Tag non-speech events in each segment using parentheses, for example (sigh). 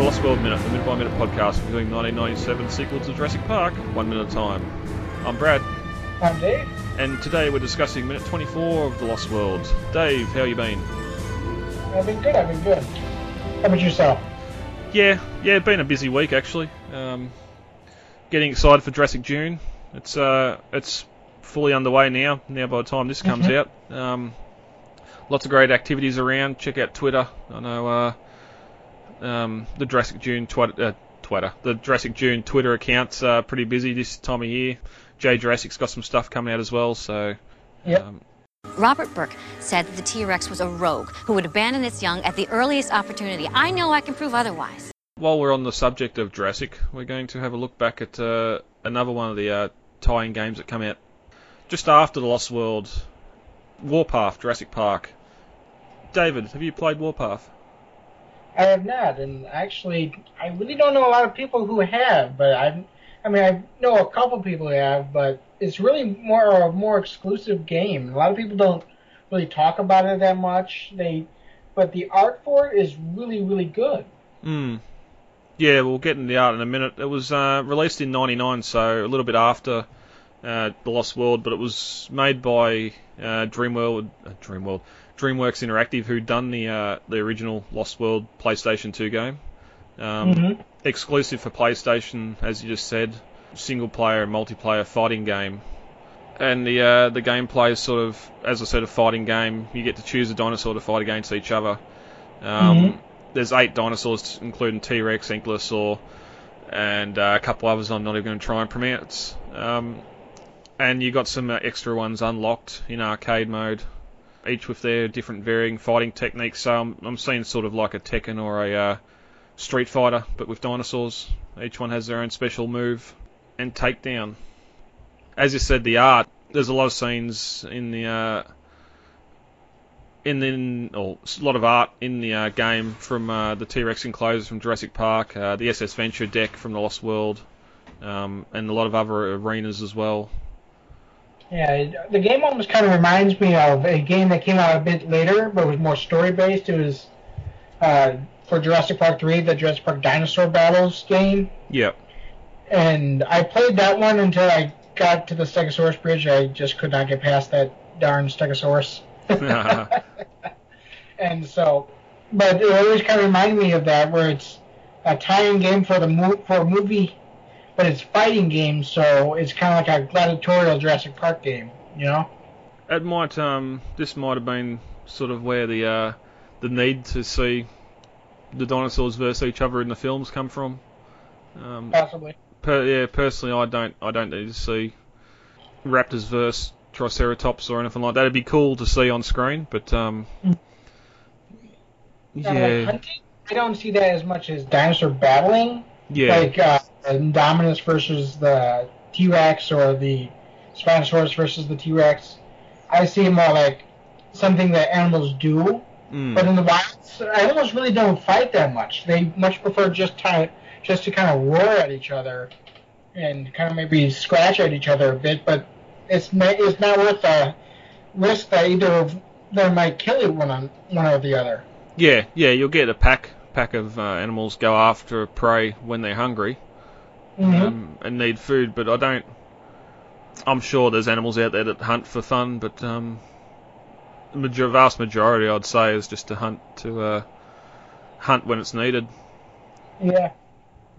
and welcome to the Lost World Minute, the minute by minute podcast reviewing 1997 sequel to Jurassic Park, one minute at a time. I'm Brad, I'm Dave. and today we're discussing minute 24 of the Lost World. Dave, how you been? I've been good. I've been good. How about yourself? Yeah, yeah, been a busy week actually. Um, getting excited for Jurassic June. It's uh, it's fully underway now. Now by the time this comes Mhm. out, um, lots of great activities around. Check out Twitter. I know uh, um, the Jurassic June Twitter, uh, Twitter, the Jurassic June Twitter accounts are pretty busy this time of year. Jay Jurassic's got some stuff coming out as well. So Yep. um, Robert Burke said that the T Rex was a rogue who would abandon its young at the earliest opportunity. I know I can prove otherwise. While we're on the subject of Jurassic, we're going to have a look back at uh, another one of the uh, tie-in games that come out just after the Lost World, Warpath, Jurassic Park. David, have you played Warpath? I have not, and actually, I really don't know a lot of people who have. But I, I mean, I know a couple people who have, but it's really more a more exclusive game. A lot of people don't really talk about it that much. They, but the art for it is really, really good. Hmm. Yeah, we'll get into the art in a minute. It was uh, released in '99, so a little bit after uh, the Lost World, but it was made by uh, Dreamworld, uh, Dreamworld, DreamWorks Interactive, who'd done the uh, the original Lost World PlayStation 2 game. Um, Mhm. Exclusive for PlayStation, as you just said, single player and multiplayer fighting game. And the uh, the gameplay is sort of, as I said, a fighting game. You get to choose a dinosaur to fight against each other. Um, Mhm. There's eight dinosaurs, including T-Rex, Ankylosaur, and uh, a couple others I'm not even going to try and pronounce. Um, and you got some uh, extra ones unlocked in arcade mode, each with their different varying fighting techniques. So I'm, seeing sort of like a Tekken or a uh, Street Fighter, but with dinosaurs. Each one has their own special move and takedown. As you said, the art. There's a lot of scenes in the uh, in the or a lot of art in the uh, game from uh, the T-Rex enclosures from Jurassic Park, uh, the SS Venture deck from the Lost World, um, and a lot of other arenas as well. Yeah, the game almost kind of reminds me of a game that came out a bit later, but was more story based. It was uh, for Jurassic Park 3, the Jurassic Park Dinosaur Battles game. Yep. And I played that one until I got to the Stegosaurus Bridge. I just could not get past that darn Stegosaurus. (laughs) and so, but it always kind of reminded me of that, where it's a tie-in game for the mo- for a movie, but it's fighting game, so it's kind of like a gladiatorial Jurassic Park game, you know? It might um this might have been sort of where the uh, the need to see the dinosaurs versus each other in the films come from. Um, Possibly. per, yeah, personally, I don't I don't need to see raptors versus triceratops or anything like that. It'd be cool to see on screen, but um, Mm. Like yeah, hunting, I don't see that as much as dinosaur battling, yeah, like uh, Indominus versus the T-Rex or the Spinosaurus versus the T-Rex. I see it more like something that animals do, mm, but in the wild, animals really don't fight that much. They much prefer just to just to kind of roar at each other and kind of maybe scratch at each other a bit, but it's it's not worth the risk that either of them might kill you one on one or the other. yeah, yeah. You'll get a pack pack of uh, animals go after prey when they're hungry. Mhm. um, and need food, but I don't. I'm sure there's animals out there that hunt for fun, but um, the major, vast majority, I'd say, is just to hunt to uh, hunt when it's needed. Yeah.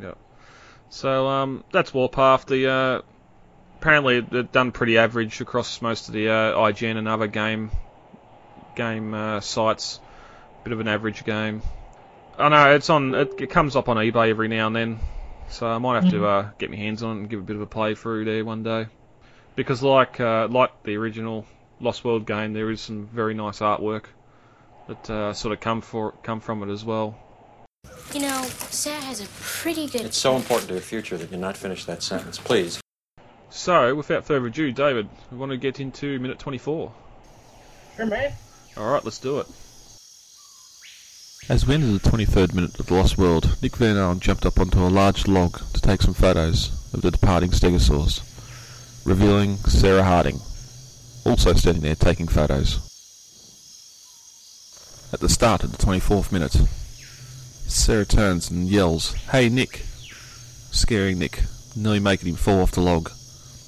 Yeah. So um, that's Warpath. The uh, apparently they've done pretty average across most of the uh, IGN and other game game uh, sites. Bit of an average game. I know it's on. It, it comes up on eBay every now and then, so I might have to uh, get my hands on it and give a bit of a playthrough there one day. Because like uh, like the original Lost World game, there is some very nice artwork that uh, sort of come for come from it as well. You know, Sarah has a pretty good. It's so important to your future that you not finish that sentence, please. So without further ado, David, we want to get into minute 24. Sure, man. All right, let's do it. As we entered the 23rd minute of The Lost World, Nick Van Allen jumped up onto a large log to take some photos of the departing stegosaurs, revealing Sarah Harding, also standing there taking photos. At the start of the 24th minute, Sarah turns and yells, Hey Nick! Scaring Nick, nearly making him fall off the log.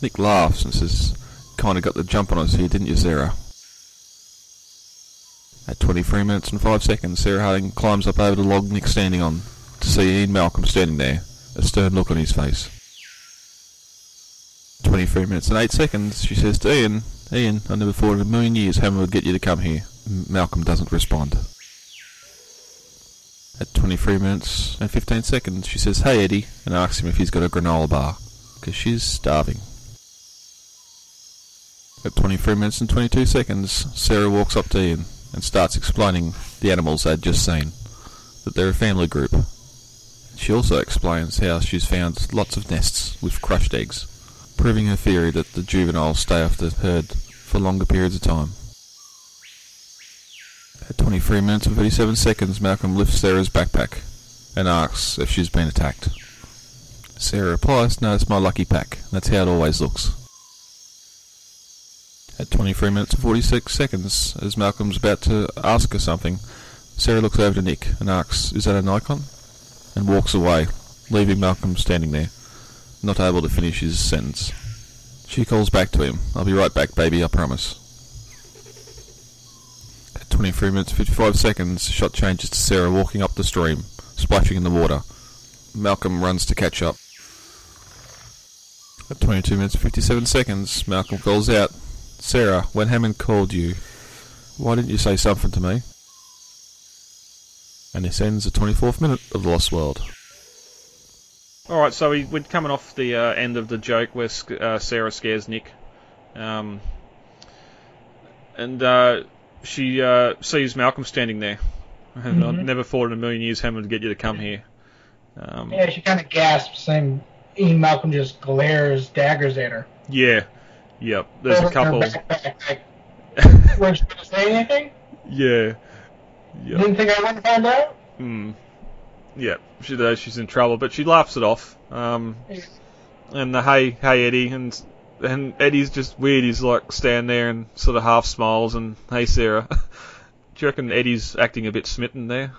Nick laughs and says, Kinda got the jump on us here, didn't you, Sarah? At 23 minutes and 5 seconds, Sarah Harding climbs up over the log Nick's standing on to see Ian Malcolm standing there, a stern look on his face. 23 minutes and 8 seconds, she says to Ian, Ian, I never thought in a million years Hammond would get you to come here. M- Malcolm doesn't respond. At 23 minutes and 15 seconds, she says, Hey Eddie, and asks him if he's got a granola bar, because she's starving. At 23 minutes and 22 seconds, Sarah walks up to Ian and starts explaining the animals they'd just seen, that they're a family group. She also explains how she's found lots of nests with crushed eggs, proving her theory that the juveniles stay off the herd for longer periods of time. At 23 minutes and 37 seconds, Malcolm lifts Sarah's backpack and asks if she's been attacked. Sarah replies, no, it's my lucky pack. That's how it always looks. At 23 minutes and 46 seconds, as Malcolm's about to ask her something, Sarah looks over to Nick and asks, is that a Nikon? And walks away, leaving Malcolm standing there, not able to finish his sentence. She calls back to him, I'll be right back, baby, I promise. At 23 minutes 55 seconds, shot changes to Sarah walking up the stream, splashing in the water. Malcolm runs to catch up. At 22 minutes 57 seconds, Malcolm calls out, Sarah, when Hammond called you, why didn't you say something to me? And this ends the 24th minute of The Lost World. All right, so we, we're coming off the uh, end of the joke where sc- uh, Sarah scares Nick, um, and uh, she uh, sees Malcolm standing there. (laughs) And I Mhm. never thought in a million years Hammond would get you to come here. Um, Yeah, she kind of gasps, and Ian Malcolm just glares daggers at her. yeah, yep. There's a couple. Weren't you going to say anything? yeah, yep. Didn't think I wouldn't find out? Mm. Yeah, she knows she's in trouble, but she laughs it off. Um, and the hey, hey Eddie, and and Eddie's just weird. He's like stand there and sort of half smiles and hey Sarah. (laughs) Do you reckon Eddie's acting a bit smitten there?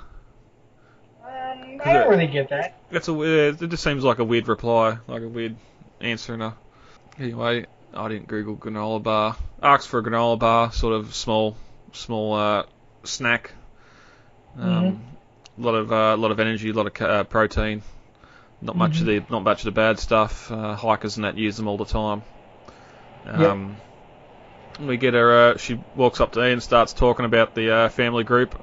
Um, I don't really get that. That's a weird. It just seems like a weird reply, like a weird answer. And a, anyway, I didn't Google granola bar. Asked for a granola bar, sort of small, small uh, snack. Um, A lot of uh, lot of energy, a lot of uh, protein. Not much of the not much of the bad stuff. Uh, hikers and that use them all the time. Um, We get her. Uh, she walks up to Ian and starts talking about the uh, family group.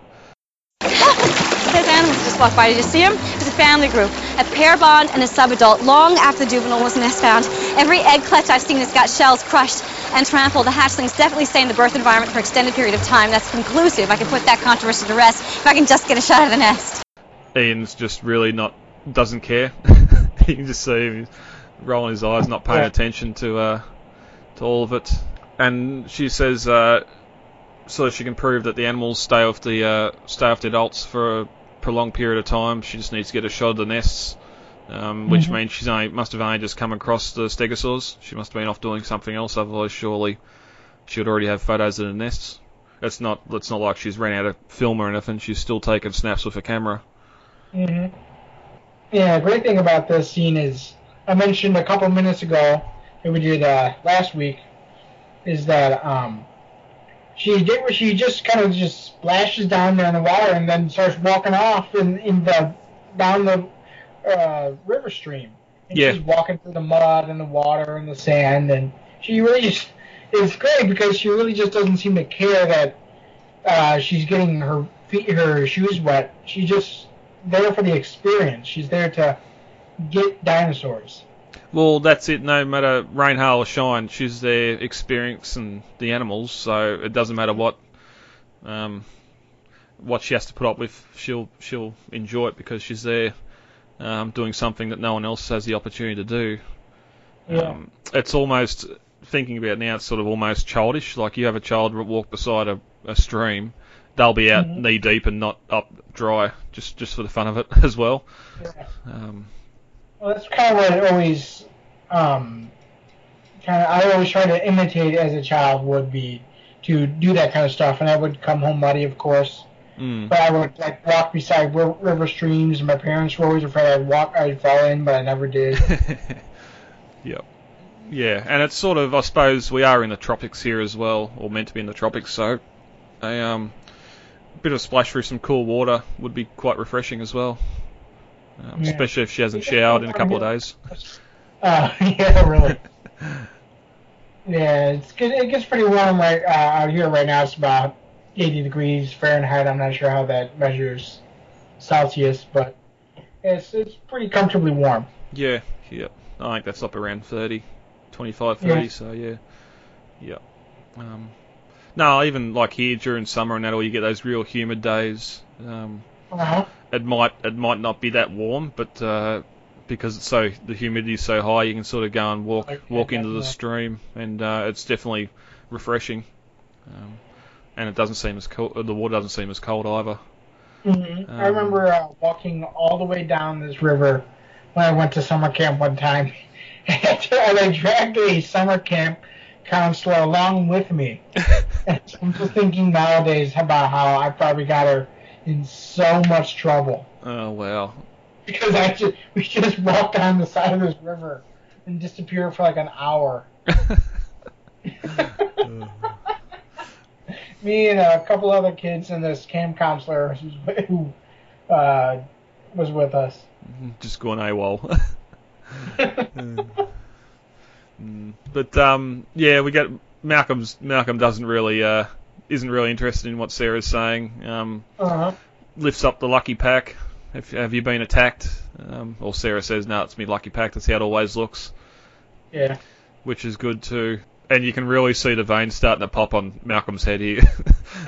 Those animals just walked by. Did you see them? It was a family group, a pair bond and a sub-adult. Long after the juvenile was nest found, every egg clutch I've seen has got shells crushed and trampled. The hatchlings definitely stay in the birth environment for an extended period of time. That's conclusive. I can put that controversy to rest if I can just get a shot of the nest. Ian's just really not doesn't care. (laughs) you can just see him rolling his eyes, not paying Yeah. attention to uh, to all of it. And she says uh, so she can prove that the animals stay off the uh, stay off the adults for a prolonged period of time. She just needs to get a shot of the nests, um, which Mhm. means she's only must have only just come across the stegosaurs. She must have been off doing something else. Otherwise, surely she would already have photos of the nests. It's not. It's not like she's ran out of film or anything. She's still taking snaps with her camera. hmm Yeah, great thing about this scene is I mentioned a couple minutes ago that we did uh, last week is that um, she she just kind of just splashes down there in the water and then starts walking off in, in the down the uh, river stream. And Yeah. she's walking through the mud and the water and the sand and she really just it's great because she really just doesn't seem to care that uh, she's getting her feet her shoes wet. She's just there for the experience. She's there to get dinosaurs. Well, that's it. No matter rain, hail, or shine, she's there experiencing the animals. So it doesn't matter what um, what she has to put up with. She'll she'll enjoy it because she's there um, doing something that no one else has the opportunity to do. Yeah. Um, it's almost thinking about it now. It's sort of almost childish. Like you have a child walk beside a, a stream, they'll be out Mhm. knee deep and not up dry, just just for the fun of it (laughs) as well. Yeah. Um, Well, that's kind of what I always, um, kind of I always try to imitate as a child would be to do that kind of stuff, and I would come home muddy, of course, Mm. But I would like walk beside river streams, and my parents were always afraid I'd walk, I'd fall in, but I never did. (laughs) yep. Yeah, and it's sort of, I suppose, we are in the tropics here as well, or meant to be in the tropics, so a um, bit of splash through some cool water would be quite refreshing as well. Um, Yeah. Especially if she hasn't showered in a couple of days. (laughs) Uh, (laughs) yeah, really. (laughs) Yeah, it's good. It gets pretty warm right uh, out here right now. It's about 80 degrees Fahrenheit. I'm not sure how that measures Celsius, but it's it's pretty comfortably warm. Yeah, yep. I think that's up around 30, 25, 30, Yeah. so yeah. Yep. Um, no, even like here during summer and that, all you get those real humid days. Um, Uh-huh. It might it might not be that warm, but uh, because it's so the humidity is so high, you can sort of go and walk Okay, walk into the stream, and uh, it's definitely refreshing. Um, and it doesn't seem as cold. The water doesn't seem as cold either. hmm I Um, remember uh, walking all the way down this river when I went to summer camp one time, (laughs) and I dragged a summer camp counselor along with me. (laughs) I'm just thinking nowadays about how I probably got her in so much trouble Oh well. because I just we just walked down the side of this river and disappeared for like an hour. (laughs) (laughs) Me and a couple other kids and this camp counselor who uh, was with us. Just going AWOL. (laughs) Mm. But um, yeah, we get Malcolm's Malcolm doesn't really uh, isn't really interested in what Sarah's saying. Um, Uh-huh. lifts up the lucky pack. Have, have you been attacked? Um, or Sarah says, no, it's me lucky pack. That's how it always looks, Yeah. which is good too. And you can really see the veins starting to pop on Malcolm's head here. (laughs)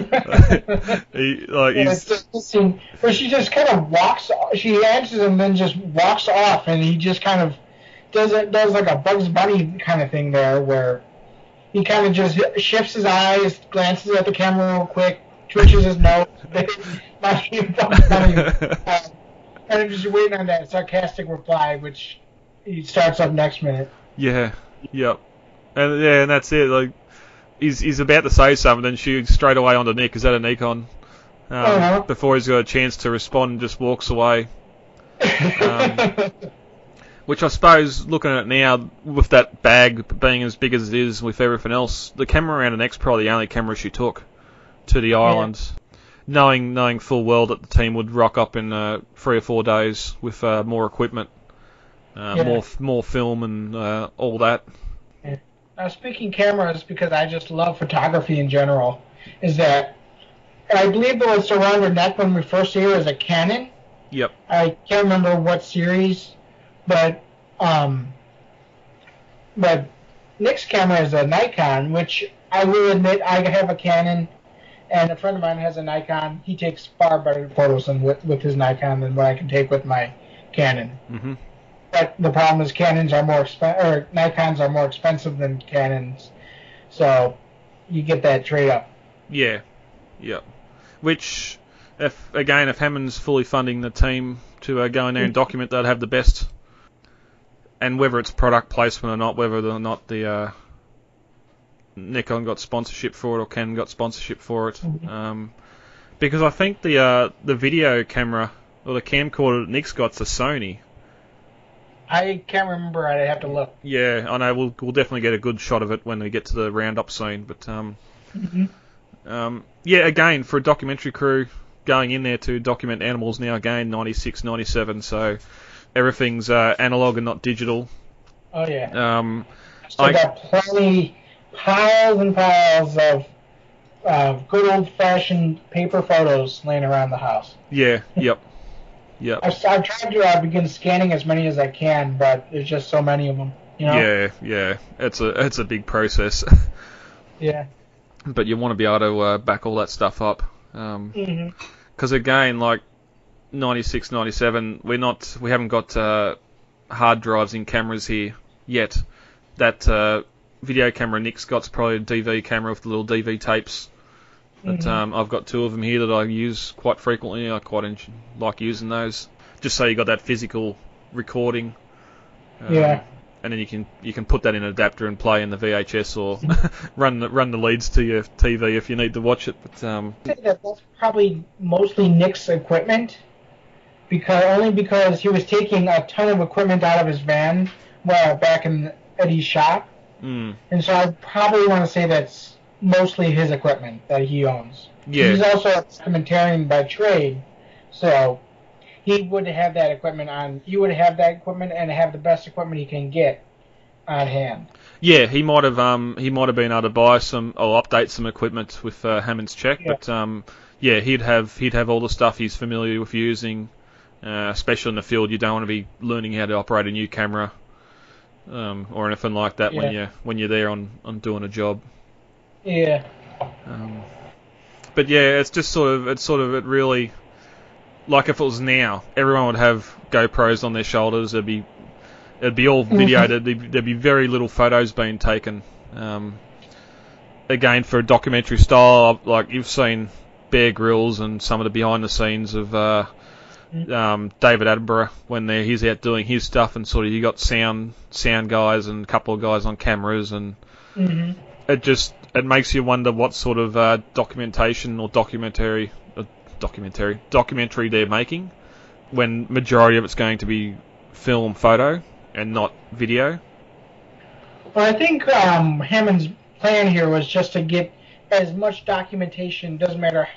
he, like, Yeah, he's, it's just this scene where she just kind of walks. She answers and then just walks off, and he just kind of does it. Does like a Bugs Bunny kind of thing there, where he kind of just shifts his eyes, glances at the camera real quick, twitches his nose. Not even Bugs Uh, and I'm just waiting on that sarcastic reply, which he starts up next minute. Yeah, yep. And yeah, and that's it. Like he's he's about to say something, and then she straight away onto Nick. Is that a Nikon? Um, Uh-huh. Before he's got a chance to respond, just walks away. (laughs) Um, Which I suppose, looking at it now, with that bag being as big as it is, with everything else, the camera around the neck's probably the only camera she took to the island, knowing knowing full well that the team would rock up in uh, three or four days with uh, more equipment, uh, Yeah. more more film and uh, all that. Now, speaking cameras, because I just love photography in general, is that I believe it was around her neck when we first see her as a Canon. Yep. I can't remember what series, but um, but Nick's camera is a Nikon, which I will admit I have a Canon, and a friend of mine has a Nikon. He takes far better photos than with, with his Nikon than what I can take with my Canon. hmm But the problem is Canons are more expen- or Nikons are more expensive than Canons, so you get that trade up. Yeah. Yep. Which, if again, if Hammond's fully funding the team to uh, go in there and document, they'd have the best. And whether it's product placement or not, whether or not the uh, Nikon got sponsorship for it or Canon got sponsorship for it, um, because I think the uh, the video camera or the camcorder that Nick's got's a Sony. I can't remember. I'd have to look. Yeah, I know. We'll we'll definitely get a good shot of it when we get to the roundup scene. But um, um, yeah, again for a documentary crew going in there to document animals now again 96, 97, so everything's uh, analog and not digital. Oh yeah. Um, Still I- got plenty, piles and piles of uh, good old fashioned paper photos laying around the house. yeah, yep, yep. I've, I've tried to uh, begin scanning as many as I can, but there's just so many of them. You know? Yeah, yeah. It's a it's a big process, (laughs) Yeah. but you want to be able to uh, back all that stuff up. Um, hmm because again, like 96, 97, we're not, we haven't got uh, hard drives in cameras here yet. That uh, video camera Nick's got's probably a DV camera with the little DV tapes. But Mhm. um, I've got two of them here that I use quite frequently. I quite en- like using those, just so you got that physical recording. Um, Yeah. and then you can you can put that in an adapter and play in the VHS or (laughs) (laughs) run the, run the leads to your TV if you need to watch it. But um, I think that that's probably mostly Nick's equipment, because only because he was taking a ton of equipment out of his van while back in Eddie's shop, mm, and so I probably want to say that's mostly his equipment that he owns. yeah, He's also a documentarian by trade, so he would have that equipment on. He would have that equipment and have the best equipment he can get on hand. yeah, he might have um he might have been able to buy some or update some equipment with uh, Hammond's check, Yeah. but um yeah, he'd have he'd have all the stuff he's familiar with using, uh, especially in the field. You don't want to be learning how to operate a new camera. Um, or anything like that when Yeah. you when you're there on, on doing a job. Yeah. Um, but yeah, it's just sort of it's sort of it really like if it was now, everyone would have GoPros on their shoulders. It'd be it'd be all videoed. There'd be, there'd be very little photos being taken. Um, again, for a documentary style, like you've seen Bear Grylls and some of the behind the scenes of uh, um, David Attenborough when he's out doing his stuff, and sort of you got sound sound guys and a couple of guys on cameras and hmm it just it makes you wonder what sort of uh, documentation or documentary uh, documentary documentary they're making when majority of it's going to be film photo and not video Well, I think um, Hammond's plan here was just to get as much documentation. Doesn't matter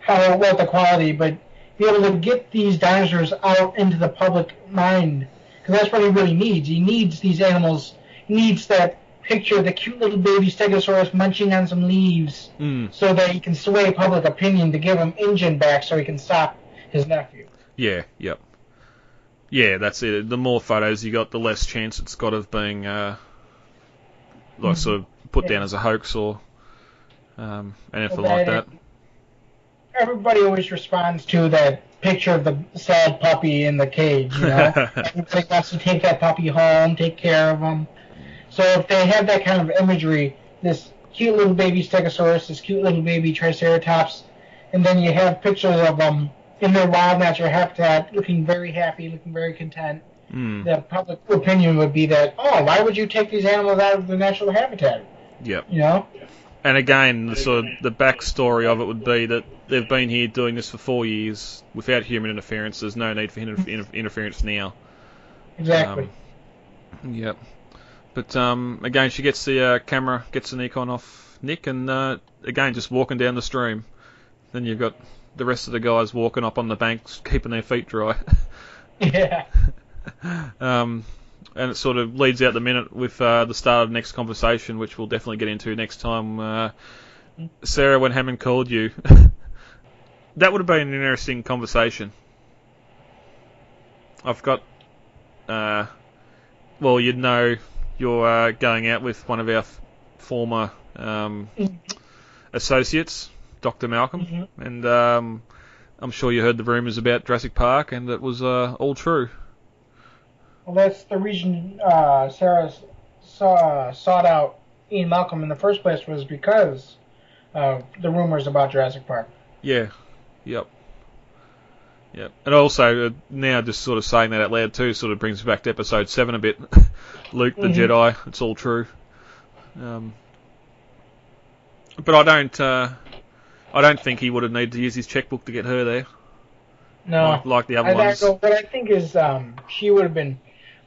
how what the quality, but be able to get these dinosaurs out into the public mind because that's what he really needs. He needs these animals. He needs that picture of the cute little baby Stegosaurus munching on some leaves, mm. so that he can sway public opinion to give him InGen back, so he can stop his nephew. yeah yep yeah that's it the more photos you got the less chance it's got of being uh, like sort of put Yeah. down as a hoax or um, anything like that everybody always responds to that picture of the sad puppy in the cage. You know, everybody wants to take that puppy home, take care of him. So if they have that kind of imagery, this cute little baby Stegosaurus, this cute little baby Triceratops, and then you have pictures of them in their wild natural habitat, looking very happy, looking very content. mm. The public opinion would be that, oh, why would you take these animals out of their natural habitat? yep You know? And again, the sort of the backstory of it would be that they've been here doing this for four years without human interference. There's no need for inter- inter- interference now. Exactly. Um, yep. But um, again, she gets the uh, camera, gets the Nikon off Nick, and uh, again, just walking down the stream. Then you've got the rest of the guys walking up on the banks, keeping their feet dry. (laughs) yeah. (laughs) um, and it sort of leads out the minute with uh, the start of the next conversation, which we'll definitely get into next time. Uh, Sarah, when Hammond called you, (laughs) that would have been an interesting conversation. I've got, uh, well, you'd know you're uh, going out with one of our f- former um, associates, Dr. Malcolm, Mhm. and um, I'm sure you heard the rumours about Jurassic Park, and it was uh, all true. Well, that's the reason uh, Sarah saw, sought out Ian Malcolm in the first place was because of the rumors about Jurassic Park. Yeah. Yep. Yep. And also, uh, now just sort of saying that out loud too sort of brings back to episode 7 a bit. (laughs) Luke the Mhm. Jedi, it's all true. Um, but I don't, uh, I don't think he would have needed to use his checkbook to get her there, No, like, like the other I ones. go, what I think is um, she would have been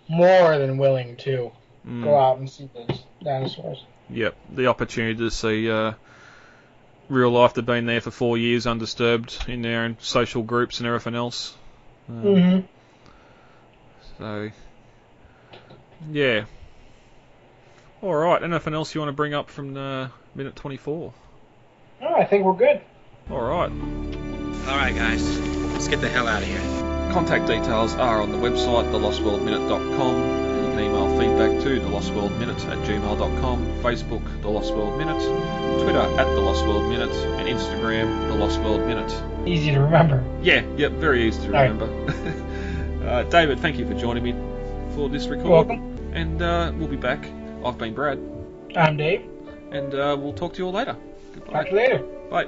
more than willing to Mm, go out and see those dinosaurs. Yep. The opportunity to see uh, real life. They've been there for four years undisturbed in their own social groups and everything else. Um, hmm So, yeah. All right. Anything else you want to bring up from uh, minute 24? Oh, I think we're good. All right. All right, guys, let's get the hell out of here. Contact details are on the website, thelostworldminute.com. You can email feedback to thelostworldminute at gmail.com, Facebook, The Lost World Minute, Twitter at The Lost World Minute, and Instagram, The Lost World Minute. Easy to remember. Yeah, yep, very easy to All right. remember. (laughs) uh, David, thank you for joining me for this recording. You're welcome. And uh, we'll be back. I've been Brad, I'm Dave. and uh, we'll talk to you all later. Goodbye. Talk to you later. Bye.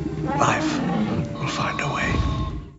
life will find a way.